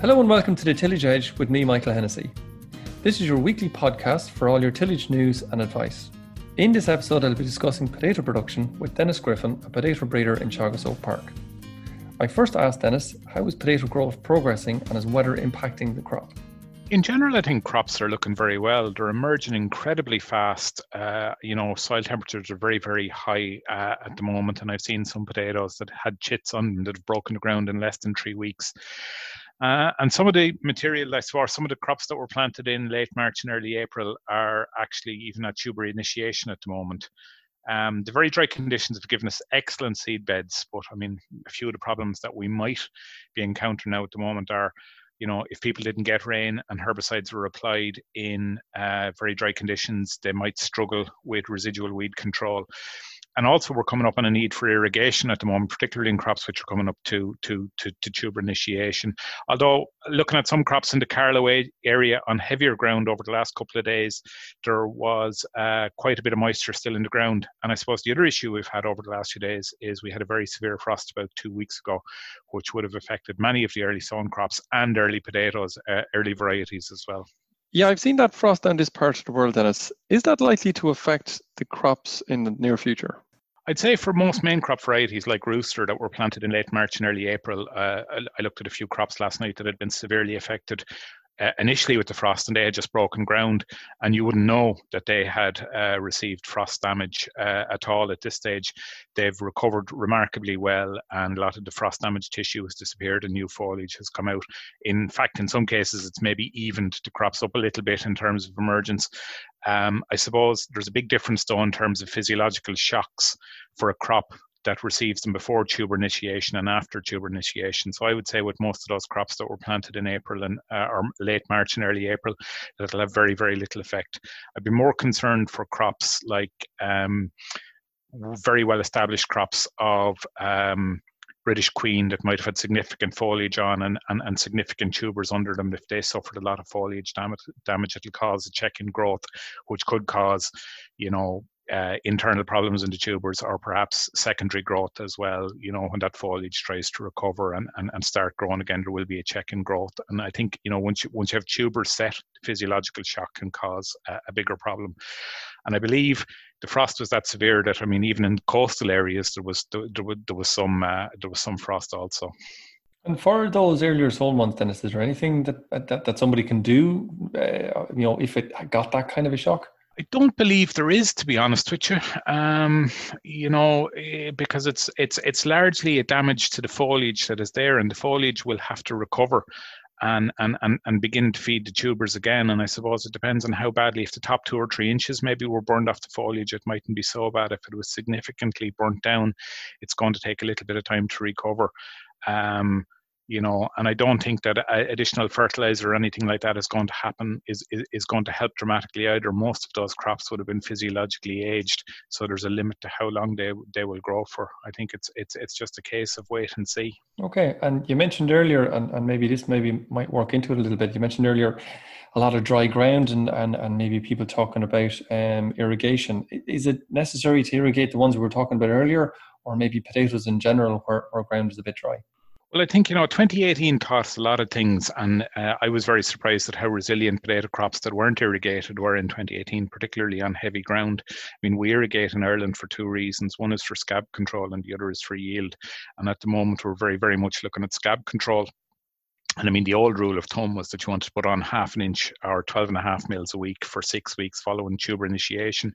Hello and welcome to the Tillage Edge with me, Michael Hennessy. This is your weekly podcast for all your tillage news and advice. In this episode, I'll be discussing potato production with Denis Griffin, a potato breeder in Teagasc Oak Park. I first asked Denis how is potato growth progressing and is weather impacting the crop? In general, I think crops are looking very well. They're emerging incredibly fast. Uh, you know, soil temperatures are very, very high uh, at the moment, and I've seen some potatoes that had chits on them that have broken the ground in less than three weeks. Uh, and some of the material I saw, some of the crops that were planted in late March and early April are actually even at tuber initiation at the moment. Um, the very dry conditions have given us excellent seed beds, but I mean, a few of the problems that we might be encountering now at the moment are, you know, if people didn't get rain and herbicides were applied in uh, very dry conditions, they might struggle with residual weed control and also we're coming up on a need for irrigation at the moment, particularly in crops which are coming up to to to, to tuber initiation. Although looking at some crops in the Carlow area on heavier ground over the last couple of days, there was uh, quite a bit of moisture still in the ground. And I suppose the other issue we've had over the last few days is we had a very severe frost about two weeks ago, which would have affected many of the early sown crops and early potatoes, uh, early varieties as well. Yeah, I've seen that frost down this part of the world, Denis. Is that likely to affect the crops in the near future? I'd say for most main crop varieties like rooster that were planted in late March and early April, uh, I looked at a few crops last night that had been severely affected uh, initially with the frost and they had just broken ground and you wouldn't know that they had uh, received frost damage uh, at all at this stage. They've recovered remarkably well and a lot of the frost damage tissue has disappeared and new foliage has come out. In fact in some cases it's maybe evened the crops up a little bit in terms of emergence. Um, i suppose there's a big difference though in terms of physiological shocks for a crop that receives them before tuber initiation and after tuber initiation. So I would say with most of those crops that were planted in April and uh, or late March and early April, that'll have very very little effect. I'd be more concerned for crops like um, very well established crops of um, British Queen that might have had significant foliage on and, and, and significant tubers under them. If they suffered a lot of foliage damage, damage it'll cause a check in growth, which could cause, you know, uh, internal problems in the tubers or perhaps secondary growth as well. You know, when that foliage tries to recover and, and, and start growing again, there will be a check in growth. And I think, you know, once you, once you have tubers set, physiological shock can cause a, a bigger problem. And I believe the frost was that severe that, I mean, even in coastal areas, there was, there, there was, there was some, uh, there was some frost also. And for those earlier soul months, Denis, is there anything that, that, that somebody can do, uh, you know, if it got that kind of a shock? I don't believe there is, to be honest with you. Um, you know, eh, because it's it's it's largely a damage to the foliage that is there, and the foliage will have to recover and and and, and begin to feed the tubers again. And I suppose it depends on how badly. If the top two or three inches maybe were burned off the foliage, it mightn't be so bad. If it was significantly burnt down, it's going to take a little bit of time to recover. Um, you know and i don't think that additional fertilizer or anything like that is going to happen is, is, is going to help dramatically either. Most of those crops would have been physiologically aged so there's a limit to how long they they will grow for. I think it's it's it's just a case of wait and see. Okay and you mentioned earlier and, and maybe this maybe might work into it a little bit you mentioned earlier a lot of dry ground and and, and maybe people talking about um, irrigation. Is it necessary to irrigate the ones we were talking about earlier or maybe potatoes in general where, where ground is a bit dry well, I think, you know, 2018 taught a lot of things, and uh, I was very surprised at how resilient potato crops that weren't irrigated were in 2018, particularly on heavy ground. I mean, we irrigate in Ireland for two reasons. One is for scab control, and the other is for yield. And at the moment, we're very, very much looking at scab control. And I mean, the old rule of thumb was that you wanted to put on half an inch or 12 and a half mils a week for six weeks following tuber initiation.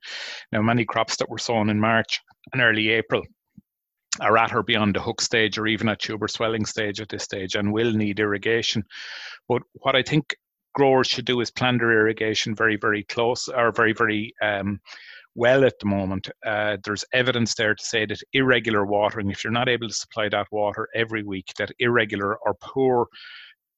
Now, many crops that were sown in March and early April are at or beyond the hook stage or even at tuber swelling stage at this stage and will need irrigation. But what I think growers should do is plan their irrigation very, very close or very, very um, well at the moment. Uh, there's evidence there to say that irregular watering, if you're not able to supply that water every week, that irregular or poor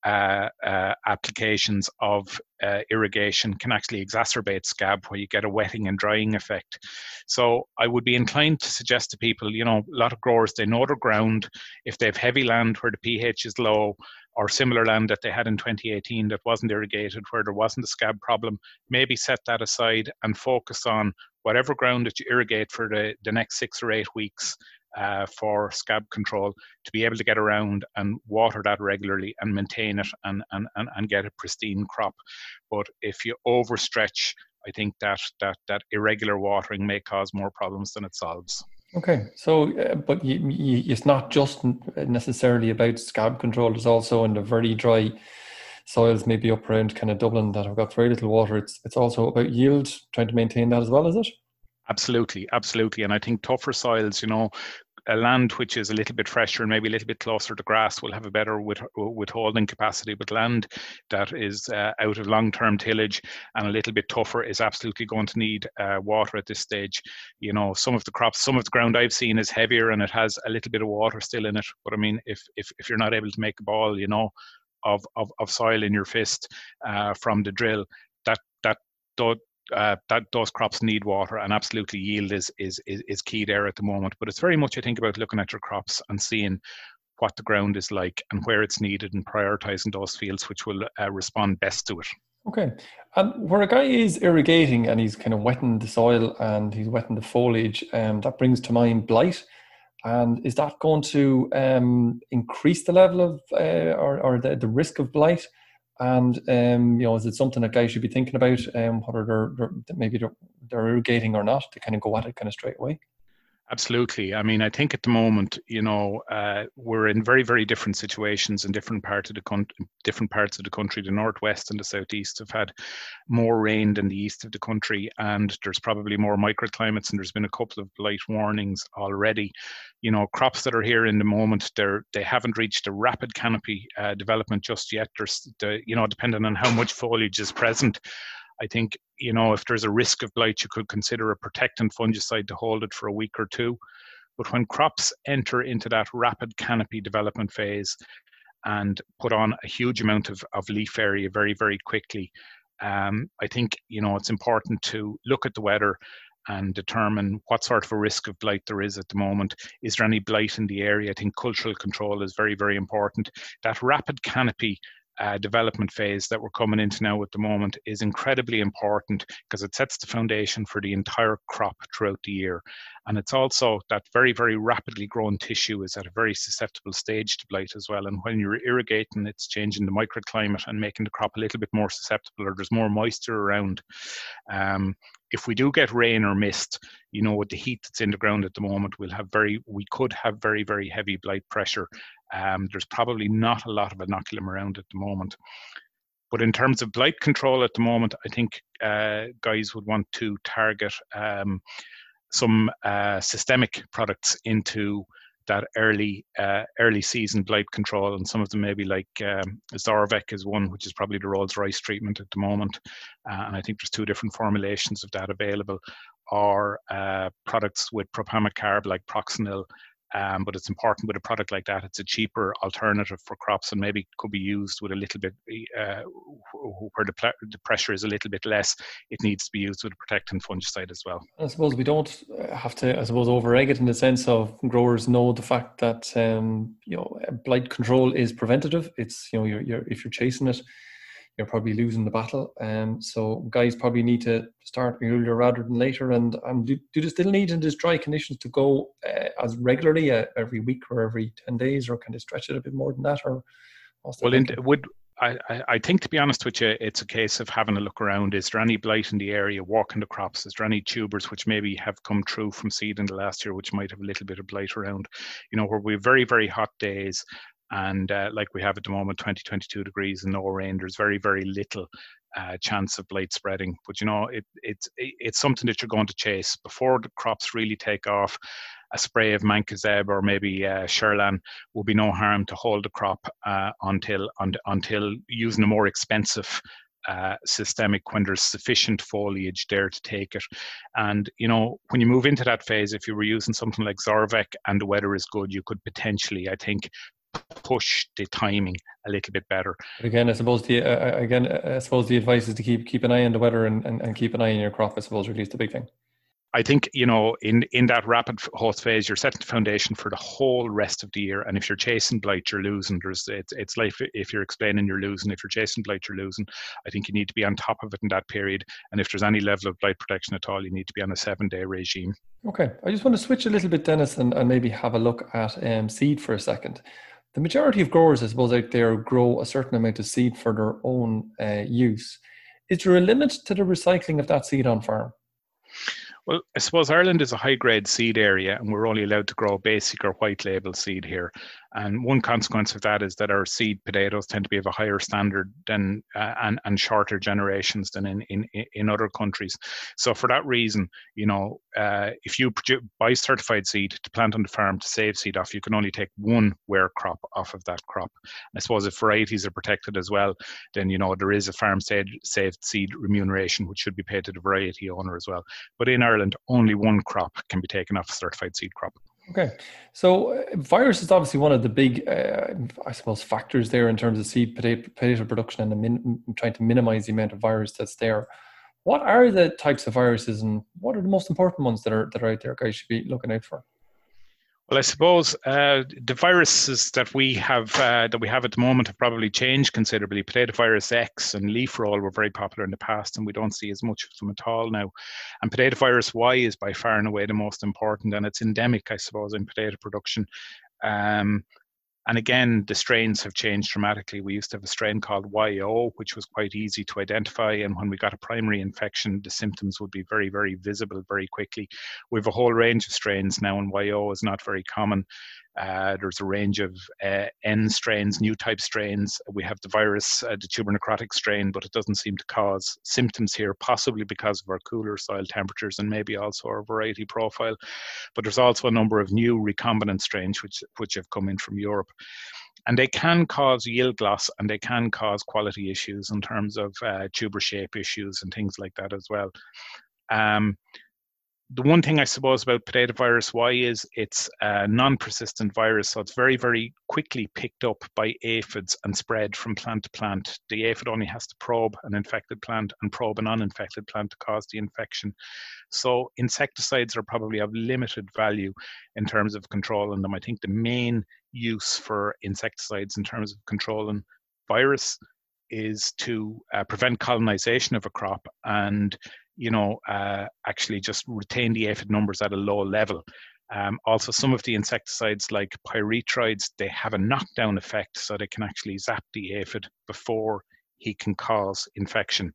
uh, uh, applications of uh, irrigation can actually exacerbate scab where you get a wetting and drying effect. So I would be inclined to suggest to people, you know, a lot of growers, they know their ground. If they have heavy land where the pH is low or similar land that they had in 2018 that wasn't irrigated where there wasn't a scab problem, maybe set that aside and focus on whatever ground that you irrigate for the, the next six or eight weeks uh, for scab control to be able to get around and water that regularly and maintain it and, and, and, and get a pristine crop. But if you overstretch, I think that, that, that irregular watering may cause more problems than it solves. Okay, so uh, but you, you, it's not just necessarily about scab control. It's also in the very dry soils, maybe up around kind of Dublin that have got very little water. It's it's also about yield, trying to maintain that as well, is it? Absolutely, absolutely. And I think tougher soils, you know, a land which is a little bit fresher and maybe a little bit closer to grass will have a better with, withholding capacity. But land that is uh, out of long-term tillage and a little bit tougher is absolutely going to need uh, water at this stage. You know, some of the crops, some of the ground I've seen is heavier and it has a little bit of water still in it. But I mean, if if if you're not able to make a ball, you know, of of, of soil in your fist uh, from the drill, that that uh, that those crops need water and absolutely yield is, is is is key there at the moment. But it's very much I think about looking at your crops and seeing what the ground is like and where it's needed and prioritizing those fields which will uh, respond best to it. Okay, and where a guy is irrigating and he's kind of wetting the soil and he's wetting the foliage, um, that brings to mind blight. And is that going to um, increase the level of uh, or, or the, the risk of blight? And um, you know, is it something that guys should be thinking about? Um, whether they're, they're maybe they're, they're irrigating or not, to kind of go at it kind of straight away. Absolutely. I mean, I think at the moment, you know, uh, we're in very, very different situations in different parts of the con- different parts of the country. The northwest and the southeast have had more rain than the east of the country, and there's probably more microclimates. And there's been a couple of blight warnings already. You know, crops that are here in the moment, they're they haven't reached a rapid canopy uh, development just yet. There's, the, you know, depending on how much foliage is present. I think, you know, if there's a risk of blight, you could consider a protectant fungicide to hold it for a week or two. But when crops enter into that rapid canopy development phase and put on a huge amount of, of leaf area very, very quickly, um, I think, you know, it's important to look at the weather and determine what sort of a risk of blight there is at the moment. Is there any blight in the area? I think cultural control is very, very important. That rapid canopy uh, development phase that we're coming into now at the moment is incredibly important because it sets the foundation for the entire crop throughout the year. And it's also that very, very rapidly grown tissue is at a very susceptible stage to blight as well. And when you're irrigating, it's changing the microclimate and making the crop a little bit more susceptible or there's more moisture around. Um, if we do get rain or mist, you know, with the heat that's in the ground at the moment, we'll have very, we could have very, very heavy blight pressure. Um, there's probably not a lot of inoculum around at the moment. But in terms of blight control at the moment, I think uh, guys would want to target um, some uh, systemic products into that early uh, early season blight control, and some of them maybe like um, Zorvec is one, which is probably the Rolls Royce treatment at the moment, uh, and I think there's two different formulations of that available, or uh, products with propamocarb like Proxanil um, but it's important with a product like that. It's a cheaper alternative for crops and maybe could be used with a little bit uh, where the, the, pressure is a little bit less. It needs to be used with a protectant fungicide as well. I suppose we don't uh, have to, I suppose, over egg it in the sense of growers know the fact that um, you know blight control is preventative. It's you know you're, you're if you're chasing it you're probably losing the battle. Um, so guys probably need to start earlier rather than later. And um, do, do they still need in these dry conditions to go uh, as regularly uh, every week or every ten days, or can they stretch it a bit more than that? Or well, in, would I, I think to be honest with you, it's a case of having a look around. Is there any blight in the area, walking the crops? Is there any tubers which maybe have come through from seed in the last year, which might have a little bit of blight around? You know, where we have very, very hot days and uh, like we have at the moment 20 22 degrees and no rain there's very very little uh, chance of blight spreading but you know it, it's it's something that you're going to chase before the crops really take off a spray of mancozeb or maybe uh, Shirlan will be no harm to hold the crop uh, until un, until using a more expensive uh, systemic when there's sufficient foliage there to take it. And you know, when you move into that phase, if you were using something like Zorvec and the weather is good, you could potentially, I think, push the timing a little bit better. But again, I suppose the uh, uh again, uh, I suppose the advice is to keep keep an eye on the weather and, and, and keep an eye on your crop. I suppose really is the big thing. I think you know in in that rapid host phase, you're setting the foundation for the whole rest of the year. And if you're chasing blight, you're losing. There's it's it's like if you're explaining, you're losing. If you're chasing blight, you're losing. I think you need to be on top of it in that period. And if there's any level of blight protection at all, you need to be on a seven day regime. Okay, I just want to switch a little bit, Denis, and, and maybe have a look at um, seed for a second. The majority of growers, I suppose, out there grow a certain amount of seed for their own uh, use. Is there a limit to the recycling of that seed on farm? Well, I suppose Ireland is a high grade seed area and we're only allowed to grow basic or white label seed here. And one consequence of that is that our seed potatoes tend to be of a higher standard than uh, and, and shorter generations than in, in, in other countries. So for that reason, you know, uh, if you buy certified seed to plant on the farm to save seed off, you can only take one ware crop off of that crop. I suppose if varieties are protected as well, then you know there is a farm saved, saved seed remuneration which should be paid to the variety owner as well. But in Ireland, only one crop can be taken off a certified seed crop. Okay, so uh, virus is obviously one of the big, uh, I suppose, factors there in terms of seed potato, production and min- trying to minimize the amount of virus that's there. What are the types of viruses, and what are the most important ones that are that are out there? Guys should be looking out for. Well, I suppose uh, the viruses that we have uh, that we have at the moment have probably changed considerably. Potato virus X and leaf roll were very popular in the past, and we don't see as much of them at all now. And potato virus Y is by far and away the most important, and it's endemic, I suppose, in potato production. Um, and again, the strains have changed dramatically. We used to have a strain called YO, which was quite easy to identify. And when we got a primary infection, the symptoms would be very, very visible very quickly. We have a whole range of strains now, and YO is not very common. Uh, there's a range of uh, N strains, new type strains. We have the virus, uh, the tuber necrotic strain, but it doesn't seem to cause symptoms here, possibly because of our cooler soil temperatures and maybe also our variety profile. But there's also a number of new recombinant strains which, which have come in from Europe. And they can cause yield loss and they can cause quality issues in terms of uh, tuber shape issues and things like that as well. Um, the one thing I suppose about potato virus Y is it's a non-persistent virus, so it's very, very quickly picked up by aphids and spread from plant to plant. The aphid only has to probe an infected plant and probe an uninfected plant to cause the infection. So insecticides are probably of limited value in terms of controlling them. I think the main use for insecticides in terms of controlling virus is to uh, prevent colonization of a crop and you know, uh, actually just retain the aphid numbers at a low level. Um, also, some of the insecticides like pyrethroids, they have a knockdown effect, so they can actually zap the aphid before he can cause infection.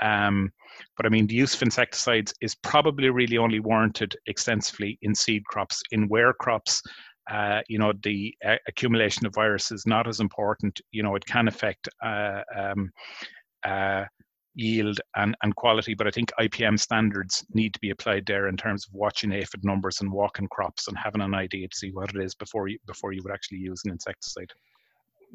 Um, but I mean, the use of insecticides is probably really only warranted extensively in seed crops. In ware crops, uh, you know, the uh, accumulation of virus is not as important. You know, it can affect uh, um, uh, yield and, and quality, but I think IPM standards need to be applied there in terms of watching aphid numbers and walking crops and having an idea to see what it is before you before you would actually use an insecticide.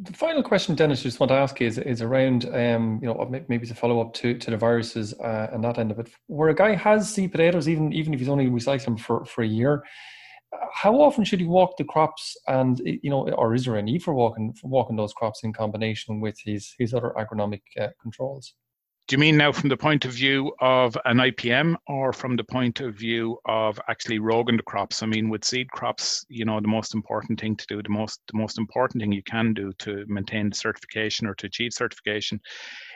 The final question, Denis, just want to ask is is around um, you know maybe to follow up to, to the viruses uh, and that end of it. Where a guy has seed potatoes, even even if he's only recycling them for, for a year, how often should he walk the crops and you know or is there a need for walking for walking those crops in combination with his his other agronomic uh, controls do you mean now from the point of view of an IPM or from the point of view of actually roguing the crops? I mean, with seed crops, you know, the most important thing to do, the most the most important thing you can do to maintain certification or to achieve certification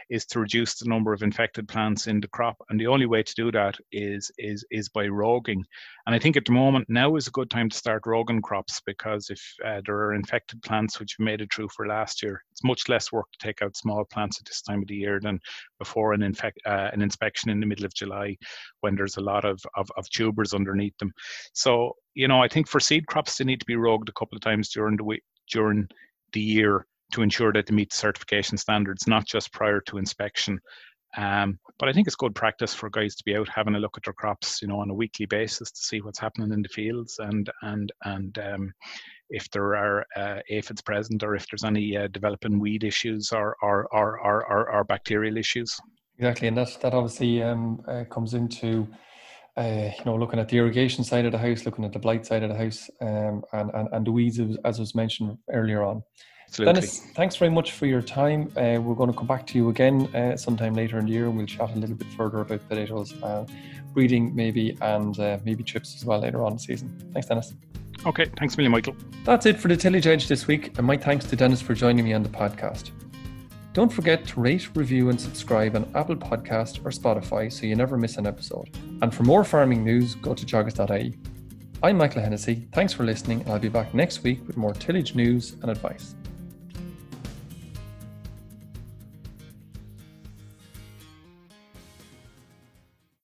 is to reduce the number of infected plants in the crop. And the only way to do that is is is by roguing. And I think at the moment now is a good time to start roguing crops because if uh, there are infected plants which made it through for last year, it's much less work to take out small plants at this time of the year than before an infect uh, an inspection in the middle of July when there's a lot of, of, of tubers underneath them. So you know I think for seed crops they need to be rogued a couple of times during the week during the year to ensure that they meet certification standards, not just prior to inspection. Um, but I think it's good practice for guys to be out having a look at their crops, you know, on a weekly basis to see what's happening in the fields and and and um, if there are uh, aphids present or if there's any uh, developing weed issues or or, or or, or, or bacterial issues. Exactly, and that that obviously um, uh, comes into. Uh, you know, looking at the irrigation side of the house, looking at the blight side of the house, um, and, and and the weeds, as was mentioned earlier on. Absolutely. Denis, thanks very much for your time. Uh, we're going to come back to you again uh, sometime later in the year and we'll chat a little bit further about potatoes, uh, breeding maybe, and uh, maybe chips as well later on in the season. Thanks, Denis. Okay, thanks a million, Michael. That's it for the Tillage Edge this week, and my thanks to Denis for joining me on the podcast. Don't forget to rate, review, and subscribe on Apple Podcast or Spotify so you never miss an episode. And for more farming news, go to teagasc.ie. I'm Michael Hennessy. Thanks for listening, and I'll be back next week with more tillage news and advice.